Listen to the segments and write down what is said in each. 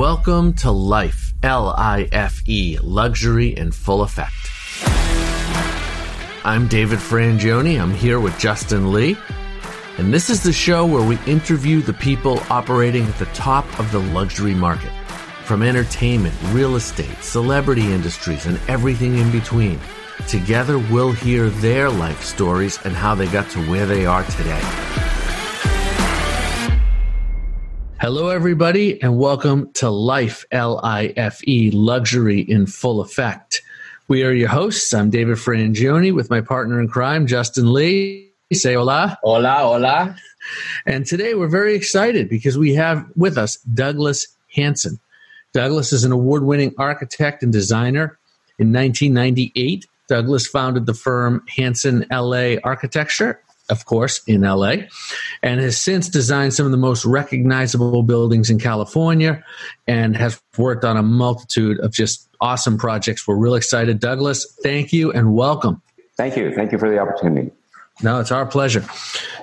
Welcome to Life, L I F E, Luxury in Full Effect. I'm David Frangioni. I'm here with Justin Lee. And this is the show where we interview the people operating at the top of the luxury market. From entertainment, real estate, celebrity industries, and everything in between. Together, we'll hear their life stories and how they got to where they are today. Hello, everybody, and welcome to Life, L I F E, Luxury in Full Effect. We are your hosts. I'm David Frangioni with my partner in crime, Justin Lee. Say hola. Hola, hola. And today we're very excited because we have with us Douglas Hanson. Douglas is an award winning architect and designer. In 1998, Douglas founded the firm Hanson LA Architecture of course, in LA, and has since designed some of the most recognizable buildings in California and has worked on a multitude of just awesome projects. We're real excited. Douglas, thank you and welcome. Thank you. Thank you for the opportunity. No, it's our pleasure.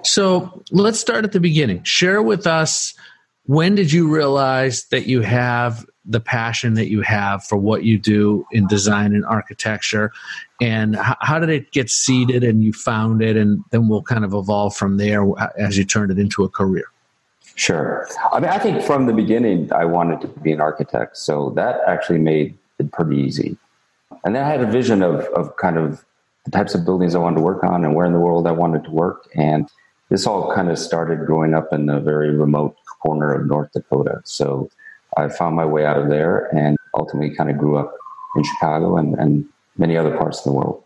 So let's start at the beginning. Share with us when did you realize that you have the passion that you have for what you do in design and architecture and how, did it get seeded and you found it? And then we'll kind of evolve from there uh, as you turned it into a career. Sure. I mean i think from the beginning i wanted to be an architect. So that actually made it pretty easy. And then i had a vision of, of kind of the types of buildings i wanted to work on and where in the world i wanted to work. And this all kind of started growing up in a very remote corner of north dakota. So I found my way out of there and ultimately kind of grew up in Chicago and, and many other parts of the world.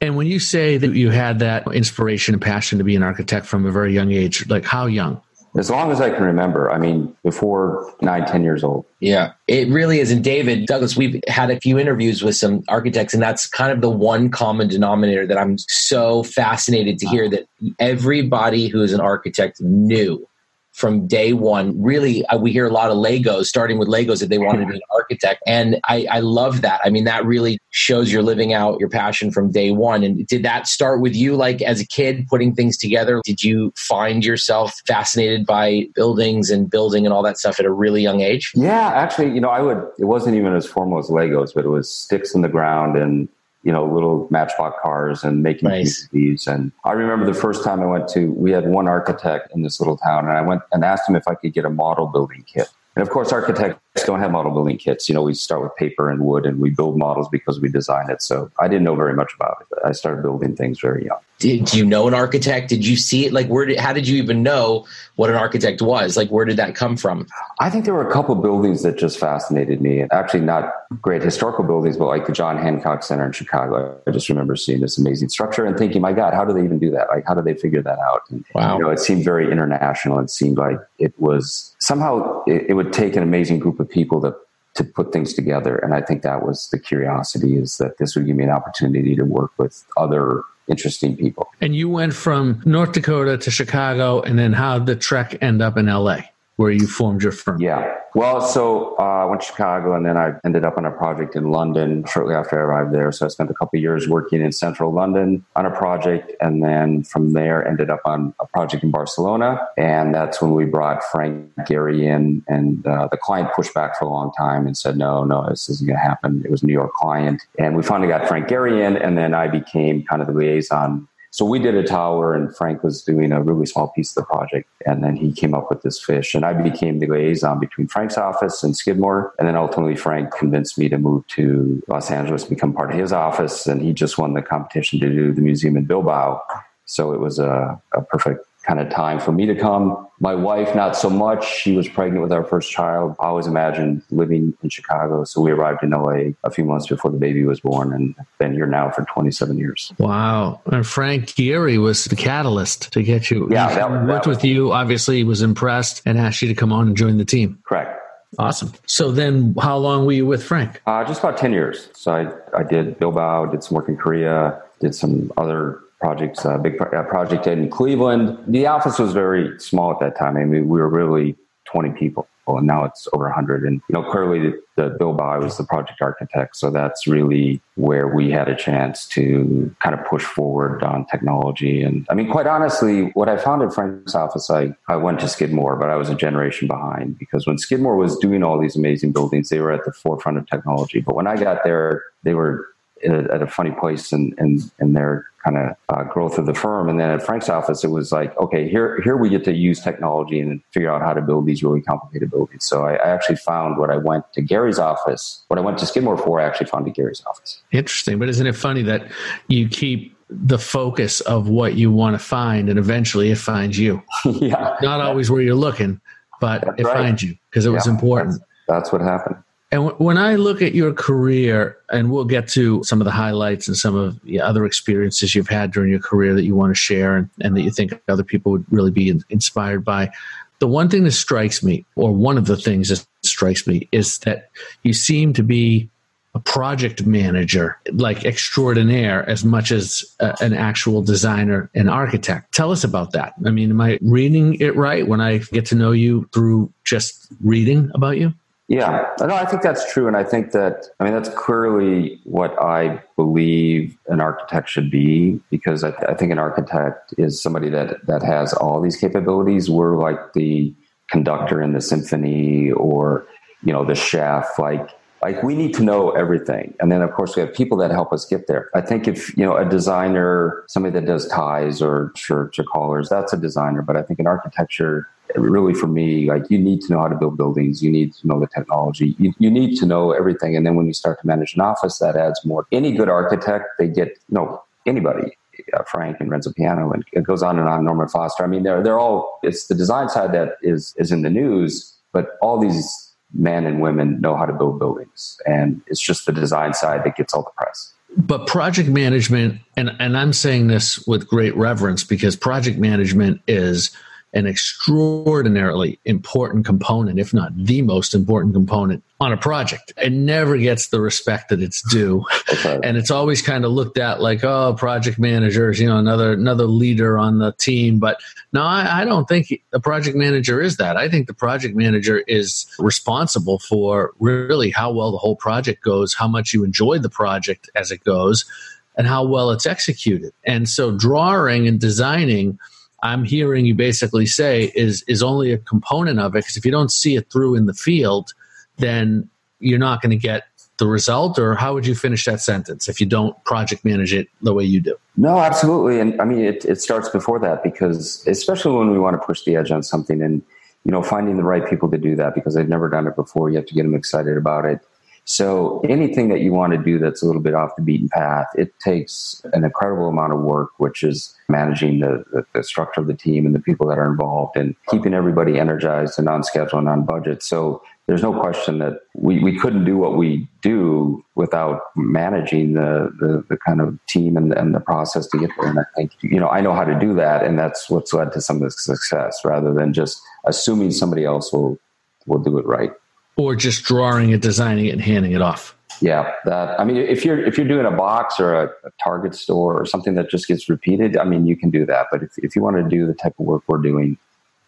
And when you say that you had that inspiration and passion to be an architect from a very young age, like how young? As long as I can remember. I mean, before nine, ten years old. Yeah, it really is. And David, Douglas, we've had a few interviews with some architects, and that's kind of the one common denominator that I'm so fascinated to hear that everybody who is an architect knew from day one. Really, uh, we hear a lot of Legos, starting with Legos, that they wanted to be an architect. And I, I love that. I mean, that really shows you're living out your passion from day one. And did that start with you, like as a kid, putting things together? Did you find yourself fascinated by buildings and building and all that stuff at a really young age? Yeah, actually, you know, I would, it wasn't even as formal as Legos, but it was sticks in the ground and you know, little matchbox cars and making nice. these. And I remember the first time I went to, we had one architect in this little town, and I went and asked him if I could get a model building kit. And of course, architects don't have model building kits. You know, we start with paper and wood and we build models because we design it. So I didn't know very much about it. I started building things very young. Did you know an architect? Did you see it? Like, where did, how did you even know what an architect was? Like, where did that come from? I think there were a couple buildings that just fascinated me. Actually, not great historical buildings, but like the John Hancock Center in Chicago. I just remember seeing this amazing structure and thinking, my God, how do they even do that? Like, how do they figure that out? And, wow. You know, it seemed very international. It seemed like it was somehow it, it would take an amazing group of people to to put things together. And I think that was the curiosity is that this would give me an opportunity to work with other interesting people. And you went from North Dakota to Chicago, and then how did the trek end up in LA? Where you formed your firm? Yeah. Well, so uh, I went to Chicago and then I ended up on a project in London shortly after I arrived there. So I spent a couple years working in central London on a project. And then from there, ended up on a project in Barcelona. And that's when we brought Frank Gehry in. And uh, the client pushed back for a long time and said, no, no, this isn't going to happen. It was a New York client. And we finally got Frank Gehry in. And then I became kind of the liaison so we did a tower, and Frank was doing a really small piece of the project. And then he came up with this fish, and I became the liaison between Frank's office and Skidmore. And then ultimately, Frank convinced me to move to Los Angeles, become part of his office. And he just won the competition to do the museum in Bilbao. So it was a, a perfect kind of time for me to come. My wife, not so much. She was pregnant with our first child. I always imagined living in Chicago. So we arrived in LA a few months before the baby was born and been here now for 27 years. Wow. And Frank Gehry was the catalyst to get you. Yeah. That, worked with you, obviously, he was impressed and asked you to come on and join the team. Correct. Awesome. So then, how long were you with Frank? Uh, just about 10 years. So I, I did Bilbao, did some work in Korea, did some other projects, a uh, big pro- project in Cleveland. The office was very small at that time. I mean, we were really 20 people and now it's over 100. And you know, clearly, the, the was the project architect, so that's really where we had a chance to kind of push forward on technology. And I mean, quite honestly, what I found at Frank's office, I I went to Skidmore, but I was a generation behind because when Skidmore was doing all these amazing buildings, they were at the forefront of technology. But when I got there, they were at a funny place in, in, in their kind of uh, growth of the firm. And then at Frank's office, it was like, okay, here, here we get to use technology and figure out how to build these really complicated buildings. So I, I actually found what I went to Gehry's office, what I went to Skidmore for, I actually found at Gehry's office. Interesting. But isn't it funny that you keep the focus of what you want to find and eventually it finds you? yeah. Not always where you're looking, but that's it right. finds you because it yeah, was important. That's, that's what happened. And when I look at your career, and we'll get to some of the highlights and some of the other experiences you've had during your career that you want to share and, and that you think other people would really be in- inspired by, the one thing that strikes me, or one of the things that strikes me, is that you seem to be a project manager, like extraordinaire, as much as uh, an actual designer and architect. Tell us about that. I mean, am I reading it right when I get to know you through just reading about you? Yeah, no, I think that's true. And I think that, I mean, that's clearly what I believe an architect should be because I, I, think an architect is somebody that, that has all these capabilities. We're like the conductor in the symphony or, you know, the chef. Like, like we need to know everything. And then, of course, we have people that help us get there. I think if, you know, a designer, somebody that does ties or shirts or collars, that's a designer. But I think in architecture, really for me, like you need to know how to build buildings, you need to know the technology, you, you need to know everything. And then when you start to manage an office, that adds more. Any good architect, they get, you know, anybody, uh, Frank and Renzo Piano, and it goes on and on, Norman Foster. I mean, they're, they're all, it's the design side that is, is in the news, but all these men and women know how to build buildings. And it's just the design side that gets all the press but project management and and I'm saying this with great reverence because project management is an extraordinarily important component, if not the most important component on a project. It never gets the respect that it's due. Okay. And it's always kind of looked at like, oh, project managers, you know, another another leader on the team. But no, I, I don't think the project manager is that. I think the project manager is responsible for really how well the whole project goes, how much you enjoy the project as it goes, and how well it's executed. And so drawing and designing – I'm hearing you basically say is is only a component of it because if you don't see it through in the field, then you're not going to get the result or how would you finish that sentence if you don't project manage it the way you do? No absolutely and i mean it, it starts before that because especially when we want to push the edge on something and you know finding the right people to do that because they've never done it before you have to get them excited about it so anything that you want to do that's a little bit off the beaten path, it takes an incredible amount of work, which is managing the, the, the, structure of the team and the people that are involved and keeping everybody energized and on schedule and on budget. So there's no question that we, we couldn't do what we do without managing the, the, the kind of team and, and the process to get there. And I think, you know, I know how to do that. And that's what's led to some of the success rather than just assuming somebody else will, will do it right or just drawing it, designing it, and handing it off. Yeah, that. I mean, if you're if you're doing a box or a, a, Target store or something that just gets repeated, I mean, you can do that. But if if you want to do the type of work we're doing,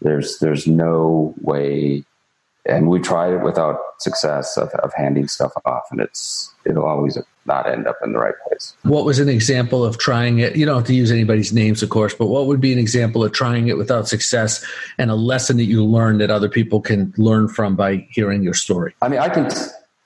there's there's no way and we tried it without success of, of handing stuff off and it's it'll always not end up in the right place. What was an example of trying it? You don't have to use anybody's names of course but what would be an example of trying it without success and a lesson that you learned that other people can learn from by hearing your story? I mean i can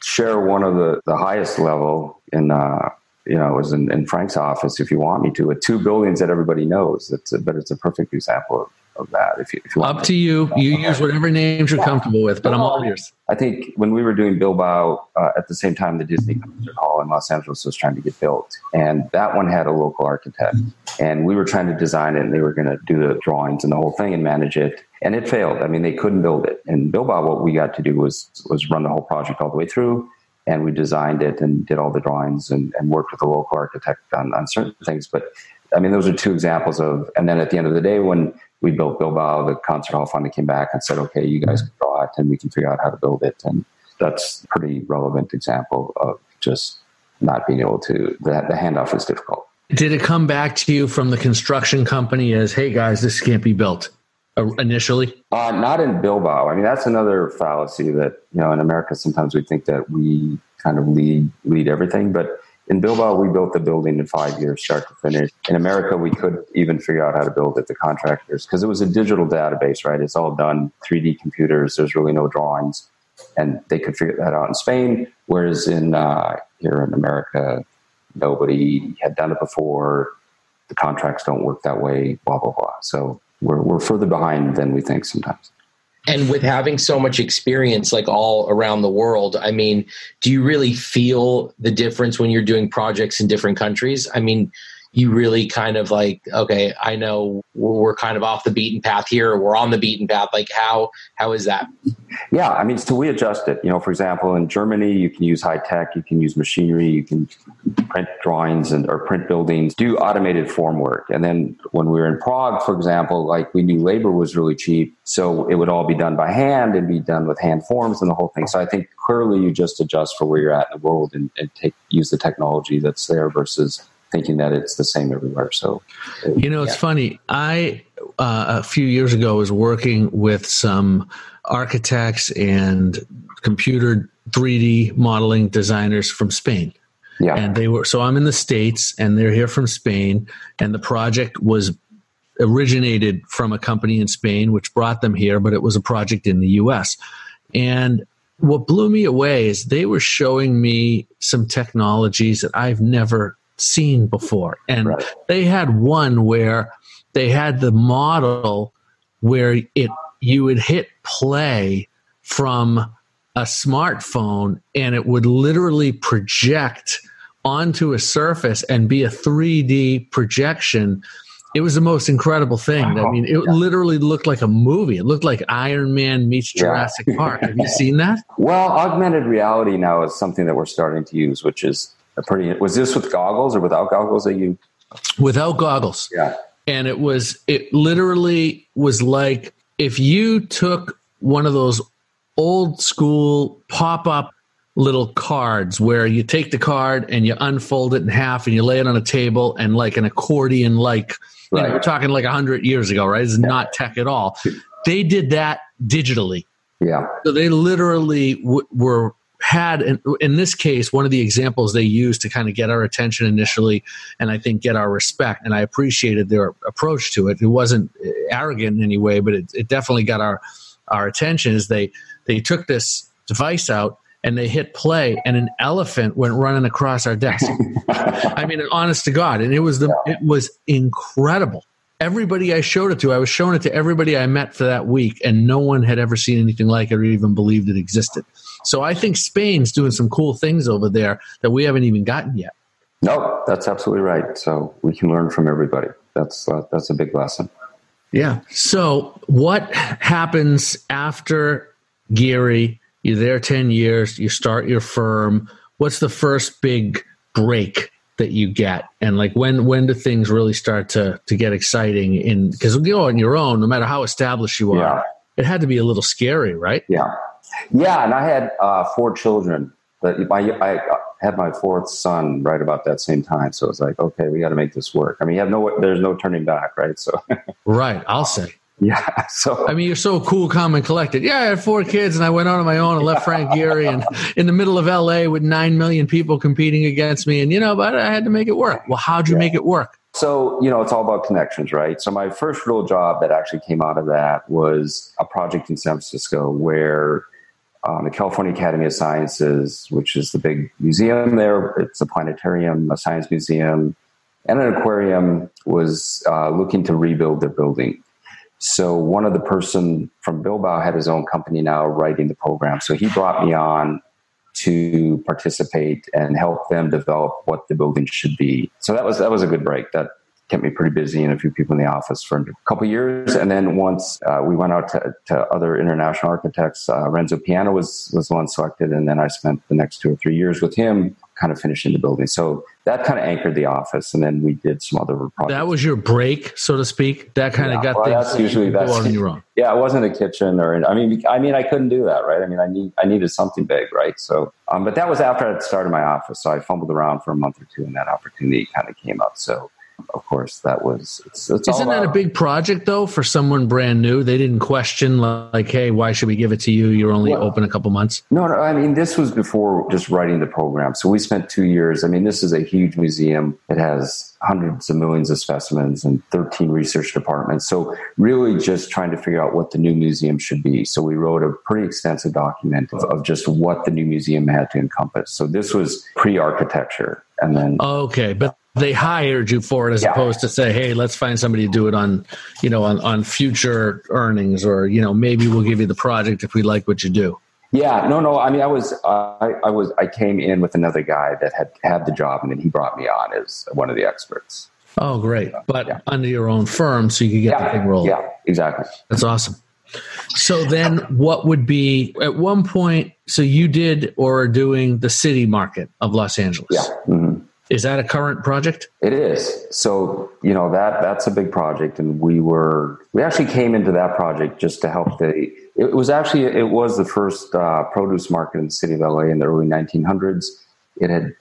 share one of the the highest level in uh you know, it was in, in Frank's office, if you want me to, with two buildings that everybody knows. It's a, but it's a perfect example of of that. If you, if you up to you, you use whatever names you're yeah. comfortable with, but I'm all ears. I think when we were doing Bilbao uh, at the same time, the Disney Concert Hall in Los Angeles was trying to get built, and that one had a local architect, and we were trying to design it, and they were going to do the drawings and the whole thing and manage it, and it failed. I mean, they couldn't build it. In Bilbao, what we got to do was was run the whole project all the way through. And we designed it and did all the drawings and, and worked with the local architect on, on certain things. But I mean, those are two examples of, and then at the end of the day, when we built Bilbao. The concert hall finally came back and said, okay, you guys can draw it and we can figure out how to build it. And that's a pretty relevant example of just not being able to, the, the handoff is difficult. Did it come back to you from the construction company as, hey guys, this can't be built? uh, initially? Uh, not in Bilbao. I mean, that's another fallacy that you know in America sometimes we think that we kind of lead lead everything, but in Bilbao we built the building in five years, start to finish. In America, we could even figure out how to build it. The contractors, because it was a digital database, right? It's all done 3D computers. There's really no drawings, and they could figure that out in Spain. Whereas in uh, here in America, nobody had done it before. The contracts don't work that way. Blah blah blah. So we're we're further behind than we think sometimes. And with having so much experience, like all around the world, I mean, do you really feel the difference when you're doing projects in different countries? I mean, you really kind of like okay i know we're kind of off the beaten path here we're on the beaten path like how how is that? Yeah i mean so we adjust it. You know for example in germany you can use high tech you can use machinery you can print drawings and or print buildings do automated form work. And then when we were in prague for example like we knew labor was really cheap so it would all be done by hand and be done with hand forms and the whole thing. So i think clearly you just adjust for where you're at in the world and, and take use the technology that's there versus thinking that it's the same everywhere. So, you know, it's funny. I uh, a few years ago was working with some architects and computer 3D modeling designers from Spain. Yeah. And they were so I'm in the states and they're here from Spain and the project was originated from a company in Spain which brought them here but it was a project in the US. And what blew me away is they were showing me some technologies that I've never seen before. And right. they had one where they had the model where it you would hit play from a smartphone and it would literally project onto a surface and be a 3D projection. It was the most incredible thing. Wow. I mean, it yeah. literally looked like a movie. It looked like Iron Man meets Jurassic yeah. Park. Have you seen that? Well, augmented reality now is something that we're starting to use, which is pretty. Was this with goggles or without goggles that you? Without goggles. Yeah. And it was. It literally was like if you took one of those old school pop up little cards where you take the card and you unfold it in half and you lay it on a table and like an accordion like right. you know, we're talking like 100 years ago right it's yeah. not tech at all they did that digitally yeah so they literally w- were had in, in this case one of the examples they used to kind of get our attention initially and i think get our respect and i appreciated their approach to it. It wasn't eh, arrogant in any way but it, it definitely got our our attention is they they took this device out and they hit play and an elephant went running across our desk. I mean honest to god and it was the it was incredible. Everybody I showed it to, I was showing it to everybody I met for that week, and no one had ever seen anything like it or even believed it existed. So I think Spain's doing some cool things over there that we haven't even gotten yet. No, that's absolutely right. So we can learn from everybody. That's uh, that's a big lesson. Yeah. So what happens after Gehry? You're there ten years. You start your firm. What's the first big break that you get and like when when do things really start to to get exciting in because you go on your own no matter how established you are yeah. it had to be a little scary right yeah yeah and i had uh, four children but my, i had my fourth son right about that same time so it's like okay we got to make this work i mean you have no there's no turning back right so right i'll say yeah. So I mean, you're so cool, calm, and collected. Yeah, I had four kids, and I went on on my own and left Frank Gehry and in the middle of L.A. with nine million people competing against me, and you know, but I had to make it work. Well, how'd you yeah. make it work? So you know, it's all about connections, right? So my first real job that actually came out of that was a project in San Francisco where um, the California Academy of Sciences, which is the big museum there, it's a planetarium, a science museum, and an aquarium, was uh, looking to rebuild their building. So one of the person from Bilbao had his own company now writing the program. So he brought me on to participate and help them develop what the building should be. So that was that was a good break. That kept me pretty busy and a few people in the office for a couple years. And then once uh, we went out to, to other international architects, uh, Renzo Piano was was the one selected, and then I spent the next two or three years with him kind of finishing the building. So that kind of anchored the office, and then we did some other projects. That was your break, so to speak. That kind yeah, of got well, things. That's usually that's on your own. Yeah, it wasn't a kitchen, or I mean, I mean, I couldn't do that, right? I mean, I need I needed something big, right? So, um, but that was after I started my office, so I fumbled around for a month or two, and that opportunity kind of came up. So of course, that was. It's, it's Isn't that a big project though for someone brand new? They didn't question like, "Hey, why should we give it to you? You're only well, open a couple months." No, no. I mean, this was before just writing the program. So we spent two years. I mean, this is a huge museum. It has hundreds of millions of specimens and 13 research departments. So really, just trying to figure out what the new museum should be. So we wrote a pretty extensive document of, of just what the new museum had to encompass. So this was pre-architecture, and then okay, but they hired you for it as yeah. opposed to say, "Hey, let's find somebody to do it on, you know, on on future earnings, or you know, maybe we'll give you the project if we like what you do." Yeah, no, no. I mean, I was, uh, I, I was, I came in with another guy that had had the job, and then he brought me on as one of the experts. Oh, great! But yeah. under your own firm, so you could get yeah. the big rolling. Yeah, exactly. That's awesome. So then, what would be at one point? So you did or are doing the city market of Los Angeles? Yeah. Mm-hmm. Is that a current project? It is. So, you know, that that's a big project and we were we actually came into that project just to help the it was actually it was the first uh, produce market in the city of LA in the early 1900s. It had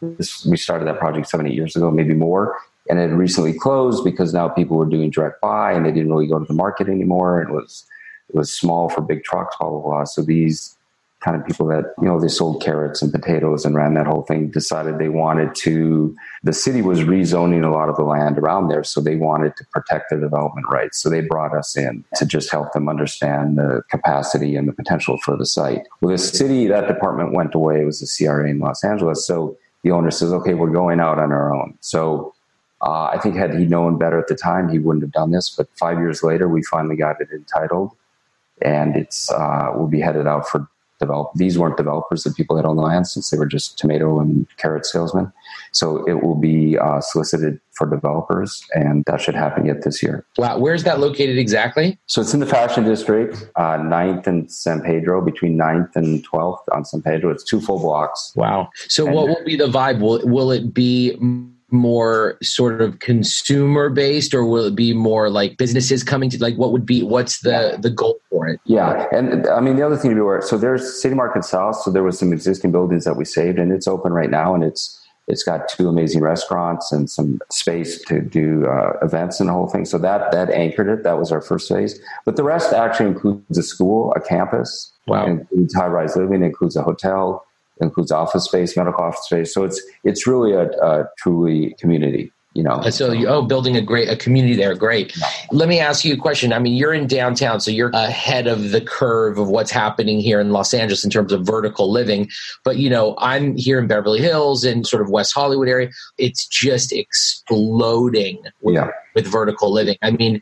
we started that project 7 8 years ago, maybe more, and it had recently closed because now people were doing direct buy and they didn't really go to the market anymore. It was it was small for big trucks, blah blah blah. So these kind of people that you know they sold carrots and potatoes and ran that whole thing decided they wanted to the city was rezoning a lot of the land around there so they wanted to protect their development rights. So they brought us in to just help them understand the capacity and the potential for the site. Well the city that department went away. It was the cra in los angeles. So the owner says okay we're going out on our own. So uh, i think had he known better at the time he wouldn't have done this but five years later we finally got it entitled. And it's uh, will be headed out for develop. These weren't developers; the people that own the land, since they were just tomato and carrot salesmen. So it will be uh, solicited for developers, and that should happen yet this year. Wow, where's that located exactly? So it's in the Fashion District, uh, 9th and San Pedro, between 9th and 12th on San Pedro. It's two full blocks. Wow. So and what will be the vibe? Will will it be more sort of consumer based or will it be more like businesses coming to like what would be what's the the goal for it? Yeah and i mean the other thing to be aware so there's city market south so there was some existing buildings that we saved and it's open right now and it's it's got two amazing restaurants and some space to do uh, events and the whole thing so that that anchored it that was our first phase but the rest actually includes a school a campus wow. includes high rise living includes a hotel includes office space, medical office space. So it's it's really a, a truly community. You know, so you, oh, building a great a community there, great. Let me ask you a question. I mean, you're in downtown, so you're ahead of the curve of what's happening here in Los Angeles in terms of vertical living. But you know, I'm here in Beverly Hills in sort of West Hollywood area. It's just exploding with, yeah. with vertical living. I mean,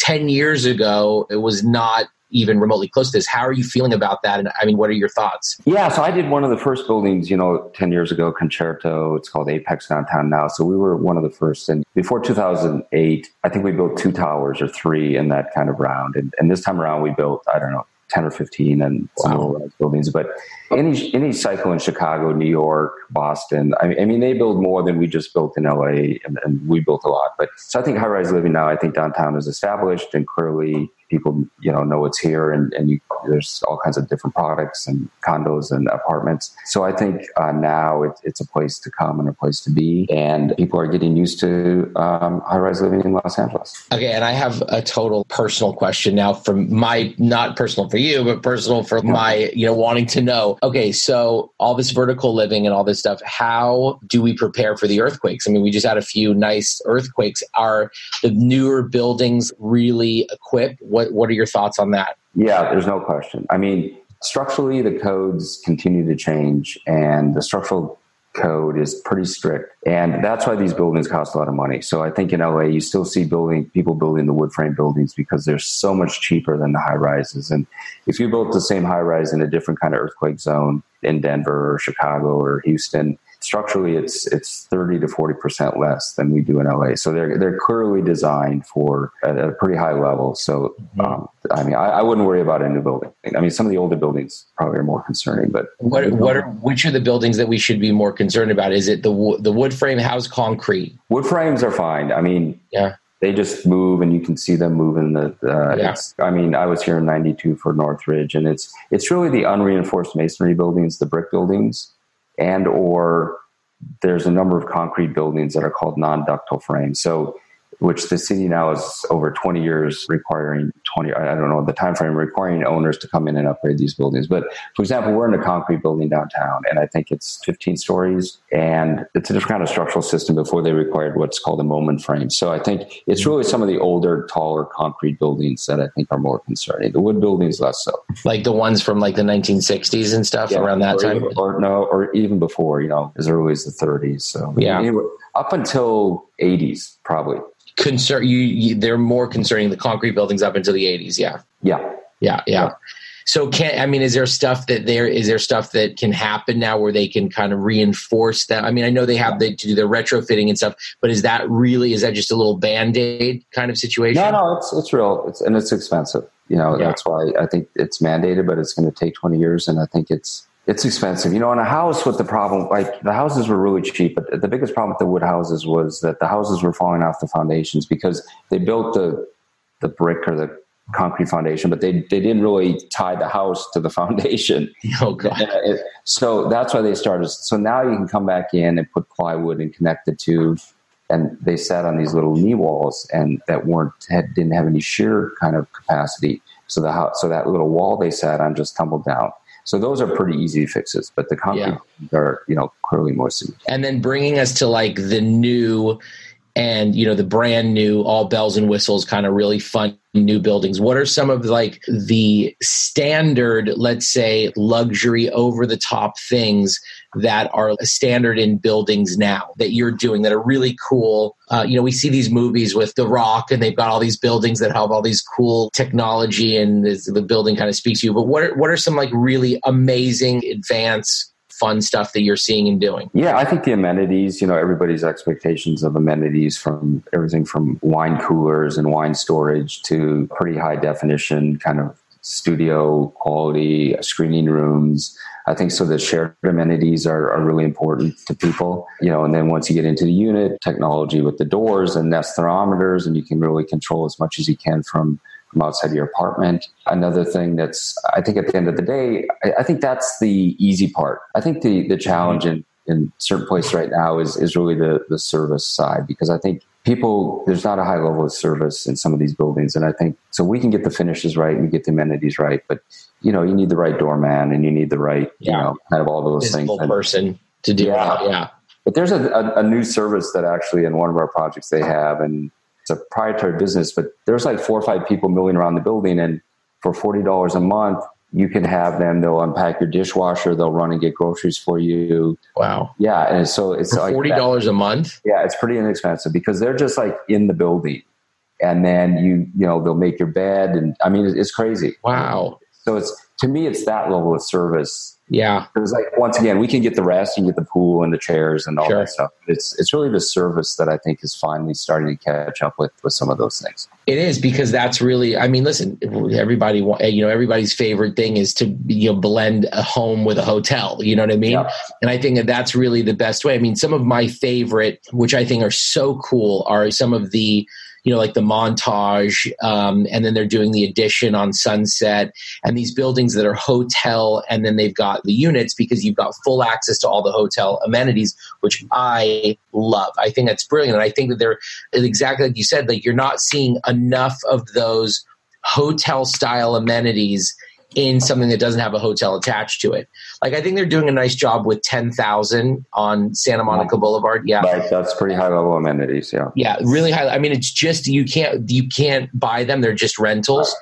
10 years ago, it was not even remotely close to this. How are you feeling about that? And I mean, what are your thoughts? Yeah, so I did one of the first buildings, you know, 10 years ago, Concerto. It's called Apex Downtown now. So we were one of the first. And before 2008, I think we built two towers or three in that kind of round. And, and this time around, we built, I don't know, 10 or 15 and some wow. some buildings. But any any cycle in Chicago, New York, Boston, I mean, I mean, they build more than we just built in LA, and, and we built a lot. But so I think high rise living now, I think downtown is established and clearly people you know know it's here and, and you, there's all kinds of different products and condos and apartments. So i think uh, now it, it's a place to come and a place to be and people are getting used to um, high-rise living in los angeles. Okay and i have a total personal question now from my not personal for you but personal for my you know wanting to know. Okay so all this vertical living and all this stuff how do we prepare for the earthquakes? I mean we just had a few nice earthquakes. Are the newer buildings really equipped? What what are your thoughts on that? Yeah, there's no question. I mean, structurally, the codes continue to change, and the structural code is pretty strict, and that's why these buildings cost a lot of money. So I think in LA, you still see building people building the wood frame buildings because they're so much cheaper than the high rises. And if you built the same high rise in a different kind of earthquake zone in Denver or Chicago or Houston, structurally it's it's 30 to 40 percent less than we do in LA. So they're they're clearly designed for at a pretty high level. So mm-hmm. um, I mean, I, I, wouldn't worry about a new building. I mean, some of the older buildings probably are more concerning. But what what are which are the buildings that we should be more concerned about? Is it the the wood frame house concrete? Wood frames are fine. I mean, yeah. They just move, and you can see them moving. The, uh, yeah. I mean, I was here in '92 for Northridge, and it's it's really the unreinforced masonry buildings, the brick buildings, and or there's a number of concrete buildings that are called non-ductile frames. So which the city now is over 20 years requiring 20 i don't know the time frame requiring owners to come in and upgrade these buildings. But for example we're in a concrete building downtown and i think it's 15 stories and it's a different kind of structural system before they required what's called a moment frame. So i think it's mm-hmm. really some of the older taller concrete buildings that i think are more concerning. The wood buildings less so. Like the ones from like the 1960s and stuff yeah, around that time even, or no or even before you know as early as the 30s so. Yeah. Anyway, up until 80s probably concern you, you, they're more concerning the concrete buildings up until the 80s yeah. Yeah. Yeah yeah, yeah. so can i mean is there stuff that there is there stuff that can happen now where they can kind of reinforce that? I mean i know they have the, to do the retrofitting and stuff but is that really is that just a little band-aid kind of situation? No no it's it's real it's and it's expensive you know yeah. that's why i think it's mandated but it's going to take 20 years and i think it's it's expensive. You know, in a house with the problem, like the houses were really cheap, but the biggest problem with the wood houses was that the houses were falling off the foundations because they built the the brick or the concrete foundation, but they they didn't really tie the house to the foundation. Oh god! So that's why they started. So now you can come back in and put plywood and connect the two, and they sat on these little knee walls and that weren't had, didn't have any shear kind of capacity. So the house, so that little wall they sat on just tumbled down. So those are pretty easy fixes, but the concrete yeah. are, you know, clearly more significant. And then bringing us to like the new and, you know, the brand new all bells and whistles kind of really fun new buildings. What are some of like the standard, let's say luxury over the top things that are standard in buildings now that you're doing that are really cool. Uh, you know, we see these movies with The Rock and they've got all these buildings that have all these cool technology and the building kind of speaks to you. But what are, what are some like really amazing advanced fun stuff that you're seeing and doing? Yeah, I think the amenities, you know, everybody's expectations of amenities from everything from wine coolers and wine storage to pretty high definition kind of studio quality uh, screening rooms I think so the shared amenities are, are really important to people, you know, and then once you get into the unit, technology with the doors and Nest thermometers, and you can really control as much as you can from, from outside your apartment. Another thing that's, I think at the end of the day, I, I think that's the easy part. I think the, the challenge in, in certain places right now is, is really the, the service side, because I think people there's not a high level of service in some of these buildings and i think so we can get the finishes right and get the amenities right but you know you need the right doorman and you need the right yeah. you know kind of all those Physical things person to do yeah. that yeah but there's a, a, a, new service that actually in one of our projects they have and it's a proprietary business but there's like four or five people milling around the building and for $40 a month you can have them. They'll unpack your dishwasher. They'll run and get groceries for you. Wow. Yeah, and so it's like forty dollars a month. Yeah, it's pretty inexpensive because they're just like in the building, and then you you know they'll make your bed, and I mean it's crazy. Wow. So it's to me it's that level of service yeah. Because like once again, we can get the rest, you get the pool and the chairs and all sure. that stuff. It's it's really the service that I think is finally starting to catch up with with some of those things. It is because that's really I mean, listen, everybody you know, everybody's favorite thing is to you know blend a home with a hotel, you know what I mean? Yeah. And I think that that's really the best way. I mean, some of my favorite, which I think are so cool, are some of the you know, like the montage, um, and then they're doing the addition on Sunset, and these buildings that are hotel, and then they've got the units because you've got full access to all the hotel amenities, which I love. I think that's brilliant, and I think that they're exactly like you said, like you're not seeing enough of those hotel style amenities in something that doesn't have a hotel attached to it. Like I think they're doing a nice job with 10,000 on Santa Monica Boulevard. Yeah. Right. That's pretty high level amenities. Yeah. Yeah. Really high. I mean, it's just, you can't, you can't buy them. They're just rentals.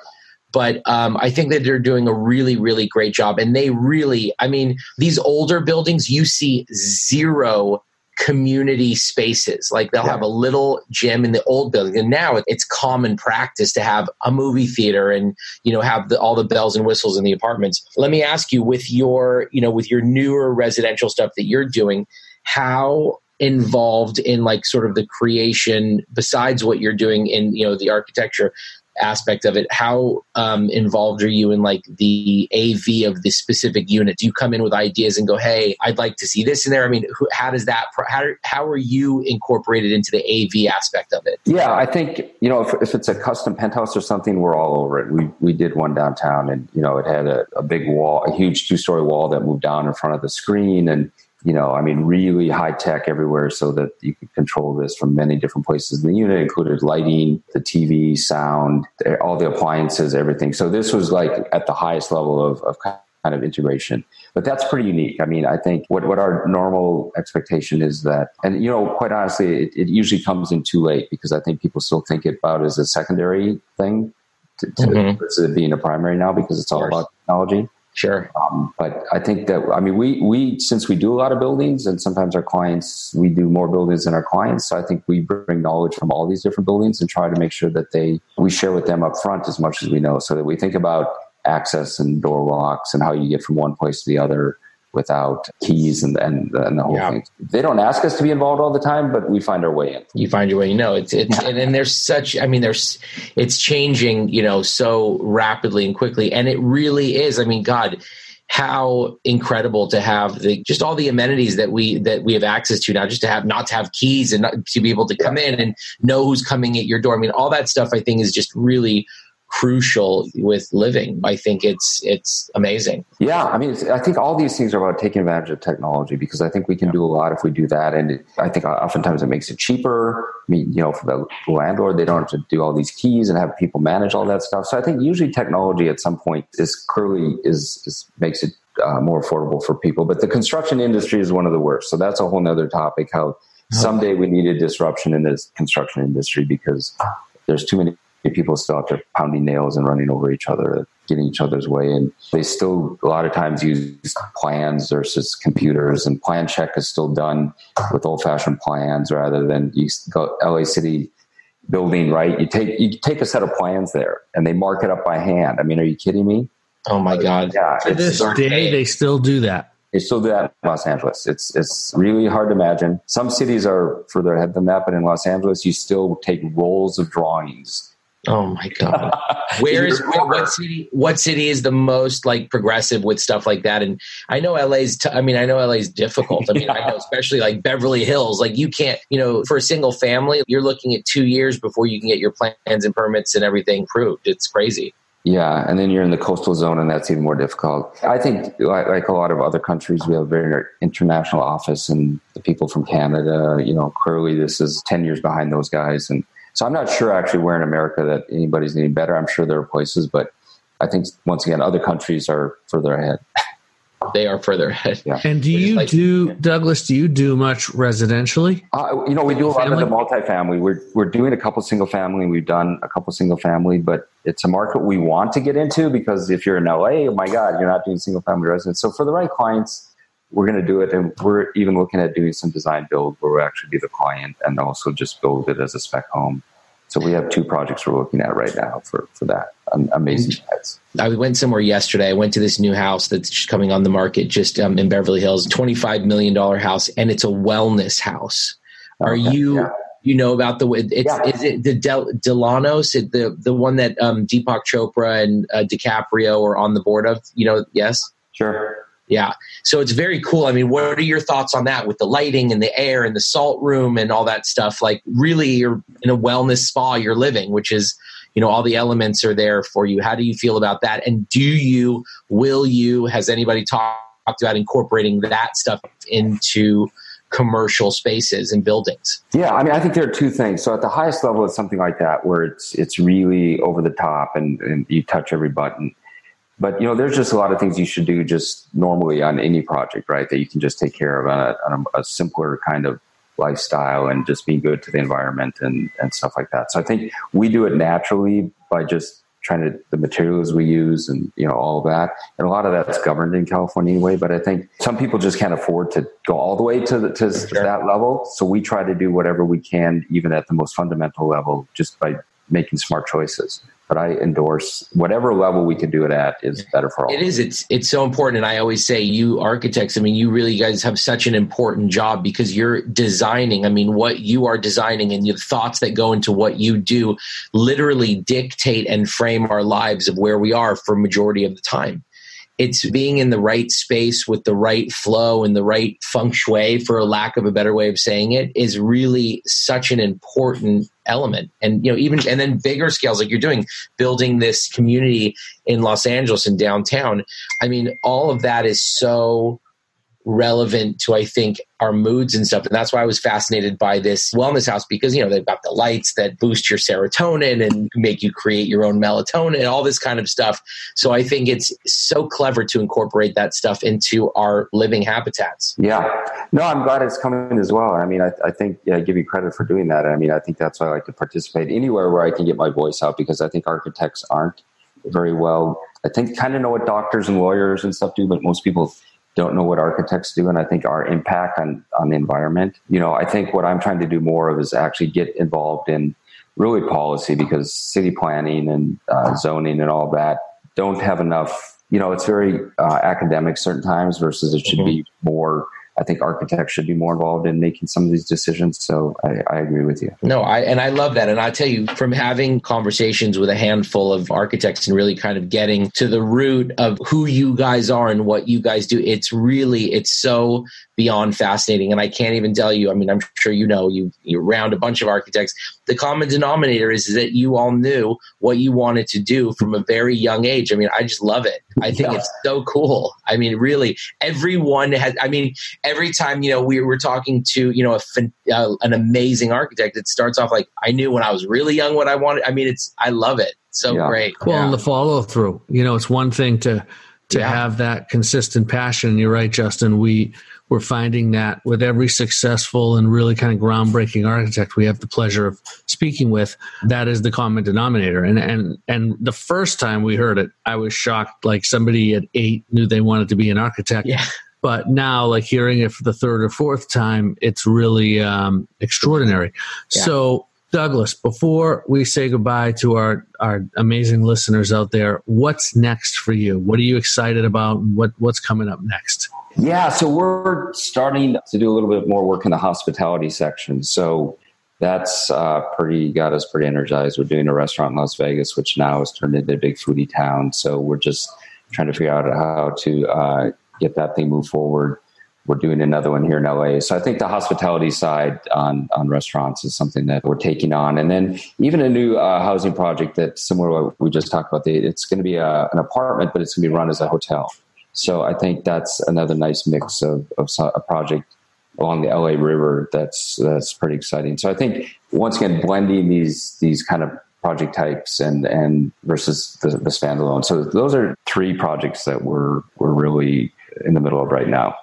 But um, I think that they're doing a really, really great job. And they really, I mean, these older buildings, you see zero community spaces. Like they'll yeah. have a little gym in the old building, and now it's common practice to have a movie theater and you know have the, all the bells and whistles in the apartments. Let me ask you, with your you know with your newer residential stuff that you're doing, how involved in like sort of the creation besides what you're doing in you know the architecture aspect of it how um, involved are you in like the av of the specific unit? Do you come in with ideas and go hey i'd like to see this in there? I mean who, how does that how, how are you incorporated into the av aspect of it? Yeah i think you know if, if it's a custom penthouse or something we're all over it. We, we did one downtown and you know it had a, a big wall a huge two story wall that moved down in front of the screen and you know, I mean, really high tech everywhere so that you could control this from many different places in the unit, included lighting, the TV, sound, all the appliances, everything. So this was like at the highest level of, of kind of integration. But that's pretty unique. I mean, I think what, what our normal expectation is that, and you know, quite honestly, it, it usually comes in too late because I think people still think about it as a secondary thing to, to, mm-hmm. to being a primary now because it's all about technology. Sure. Um, but I think that, I mean, we, we, since we do a lot of buildings and sometimes our clients, we do more buildings than our clients. So I think we bring knowledge from all these different buildings and try to make sure that they, we share with them up front as much as we know so that we think about access and door locks and how you get from one place to the other without keys and and, and the whole yeah. thing. They don't ask us to be involved all the time, but we find our way in. You find your way. You know, it's it's yeah. and, and, there's such. I mean, there's it's changing. You know, so rapidly and quickly, and it really is. I mean, God. How incredible to have the just all the amenities that we that we have access to now. Just to have not to have keys and not, to be able to come in and know who's coming at your door. I mean, all that stuff I think is just really crucial with living. I think it's it's amazing. Yeah, I mean, I think all these things are about taking advantage of technology because I think we can do a lot if we do that, and it, I think oftentimes it makes it cheaper. I mean, you know, for the landlord, they don't have to do all these keys and have people manage all that stuff. So I think usually technology at some point is clearly is, is makes it uh, more affordable for people. But the construction industry is one of the worst. So that's a whole other topic. How someday we need a disruption in this construction industry because there's too many people still out there pounding nails and running over each other, getting each other's way. And they still a lot of times use plans versus computers, and plan check is still done with old fashioned plans rather than you go LA City building, right? You take you take a set of plans there and they mark it up by hand. I mean, are you kidding me? Oh my God. Yeah. To this day they still do that. They still do that in Los Angeles. It's it's really hard to imagine. Some cities are further ahead than that, but in Los Angeles, you still take rolls of drawings Oh my god! Where is what city? What city is the most like progressive with stuff like that? And I know LA's. T- I mean, I know LA's difficult. I mean, yeah. I know especially like Beverly Hills. Like you can't, you know, for a single family, you're looking at two years before you can get your plans and permits and everything approved. It's crazy. Yeah, and then you're in the coastal zone, and that's even more difficult. I think, like, like, a lot of other countries, we have a very international office, and the people from Canada, you know, clearly this is ten years behind those guys, and so I'm not sure actually where in America that anybody's any better. I'm sure there are places, but I think once again, other countries are further ahead. They are further ahead. Yeah. And do you like, do Douglas? Do you do much residentially? Uh, you know, we do a lot family? of the multifamily. We're we're doing a couple single family. We've done a couple single family, but it's a market we want to get into because if you're in LA, oh my God, you're not doing single family residence. So for the right clients, we're going to do it. And we're even looking at doing some design build where we'll actually be the client and also just build it as a spec home. So we have two projects we're looking at right now for, for that. Amazing. I went somewhere yesterday. I went to this new house that's coming on the market just um, in Beverly Hills, $25 million house, and it's a wellness house. Are okay, you, yeah. you know about the, it's, yeah. is it the Del, Delanos, the, the one that um, Deepak Chopra and uh, DiCaprio are on the board of, you know, yes? Sure. Yeah. So it's very cool. I mean, what are your thoughts on that with the lighting and the air and the salt room and all that stuff? Like, really, you're in a wellness spa you're living, which is, you know, all the elements are there for you. How do you feel about that? And do you, will you, has anybody talked about incorporating that stuff into commercial spaces and buildings? Yeah, I mean, I think there are two things. So at the highest level, it's something like that where it's it's really over the top and, and you touch every button but you know there's just a lot of things you should do just normally on any project right that you can just take care of on a, on a, simpler kind of lifestyle and just being good to the environment and, and stuff like that. So i think we do it naturally by just trying to the materials we use and you know all of that. And a lot of that's governed in california anyway but i think some people just can't afford to go all the way to, the, to sure. that level. So we try to do whatever we can even at the most fundamental level just by making smart choices but I endorse whatever level we can do it at is better for all. It is. It's it's so important, and I always say, you architects. I mean, you really guys have such an important job because you're designing. I mean, what you are designing and the thoughts that go into what you do literally dictate and frame our lives of where we are for majority of the time it's being in the right space with the right flow and the right feng shui, for a lack of a better way of saying it, is really such an important element. And you know, even and then bigger scales like you're doing, building this community in Los Angeles and downtown. I mean, all of that is so relevant to I think our moods and stuff. And that's why I was fascinated by this wellness house because you know they've got the lights that boost your serotonin and make you create your own melatonin and all this kind of stuff. So I think it's so clever to incorporate that stuff into our living habitats. Yeah, no, I'm glad it's coming as well. I mean, I, I think yeah, I give you credit for doing that. I mean, I think that's why I like to participate anywhere where I can get my voice out because I think architects aren't very well. I think kind of know what doctors and lawyers and stuff do, but most people don't know what architects do and i think our impact on on the environment you know i think what i'm trying to do more of is actually get involved in really policy because city planning and uh, zoning and all that don't have enough you know it's very uh, academic certain times versus it should mm-hmm. be more I think architects should be more involved in making some of these decisions. So I, I, agree with you. No, I and I love that. And I tell you, from having conversations with a handful of architects and really kind of getting to the root of who you guys are and what you guys do, it's really it's so beyond fascinating. And I can't even tell you. I mean, I'm sure you know you you round a bunch of architects. The common denominator is that you all knew what you wanted to do from a very young age. I mean, I just love it. I think yeah. it's so cool. I mean, really, everyone has. I mean, every time you know we were talking to you know a, uh, an amazing architect, it starts off like I knew when I was really young what I wanted. I mean, it's I love it. So yeah. great. Well, yeah. and the follow through. You know, it's one thing to to yeah. have that consistent passion. You're right, Justin. We we're finding that with every successful and really kind of groundbreaking architect we have the pleasure of speaking with, that is the common denominator. And and and the first time we heard it, I was shocked. Like somebody at eight knew they wanted to be an architect. Yeah. But now, like hearing it for the third or fourth time, it's really um, extraordinary. Yeah. So Douglas, before we say goodbye to our, our amazing listeners out there, what's next for you? What are you excited about? What what's coming up next? Yeah, so we're starting to do a little bit more work in the hospitality section. So that's uh, pretty got us pretty energized. We're doing a restaurant in Las Vegas, which now has turned into a big foodie town. So we're just trying to figure out how to uh, get that thing move forward we're doing another one here in LA. So I think the hospitality side on on restaurants is something that we're taking on, and then even a new uh, housing project that similar to what we just talked about. it's going to be a, an apartment, but it's going to be run as a hotel. So I think that's another nice mix of, of a project along the LA River. That's that's pretty exciting. So I think once again blending these these kind of project types and and versus the, the standalone. So those are three projects that we're we're really in the middle of right now.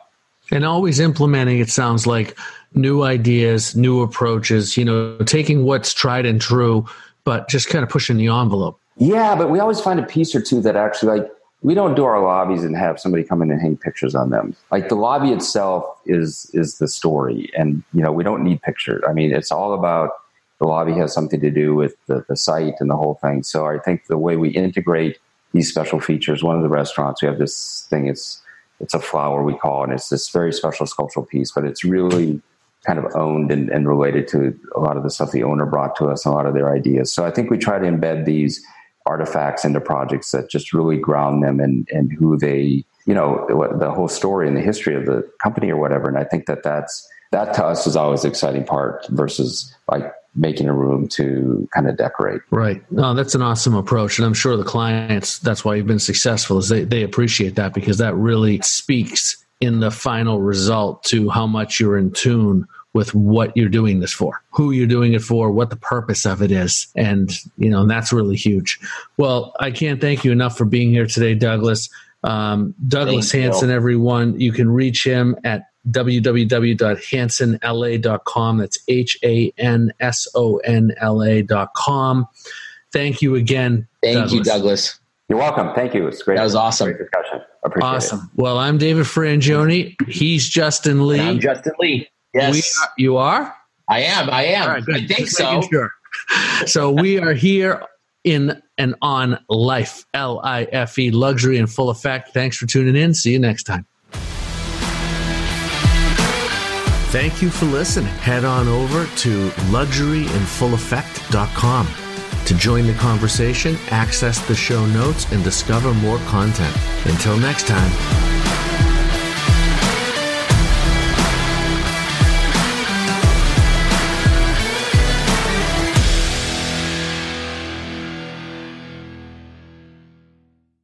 And always implementing it sounds like new ideas new approaches you know taking what's tried and true but just kind of pushing the envelope. Yeah but we always find a piece or two that actually like we don't do our lobbies and have somebody come in and hang pictures on them. Like the lobby itself is is the story and you know we don't need pictures. I mean it's all about the lobby has something to do with the, the site and the whole thing. So i think the way we integrate these special features one of the restaurants we have this thing it's it's a flower we call. And it's this very special sculptural piece, but it's really kind of owned and, and related to a lot of the stuff the owner brought to us and a lot of their ideas. So I think we try to embed these artifacts into projects that just really ground them and and who they, you know, the whole story and the history of the company or whatever. And I think that that's that to us is always the exciting part versus like making a room to kind of decorate. Right. No, that's an awesome approach. And I'm sure the clients, that's why you've been successful is they, they appreciate that because that really speaks in the final result to how much you're in tune with what you're doing this for, who you're doing it for, what the purpose of it is. And, you know, that's really huge. Well, I can't thank you enough for being here today, Douglas. Um, Douglas Hanson, everyone, you can reach him at www.hansonla.com. That's H A N S O N L A.com. Thank you again. Thank Douglas. you, Douglas. You're welcome. Thank you. It's great. That was awesome. Great discussion. Appreciate awesome. It. Well, I'm David Frangioni. He's Justin Lee. And I'm Justin Lee. Yes. Are, you are? I am. I am. Right, I think Just so. Sure. So we are here in and on life, L I F E, luxury in full effect. Thanks for tuning in. See you next time. Thank you for listening. Head on over to luxuryinfulleffect.com to join the conversation, access the show notes, and discover more content. Until next time.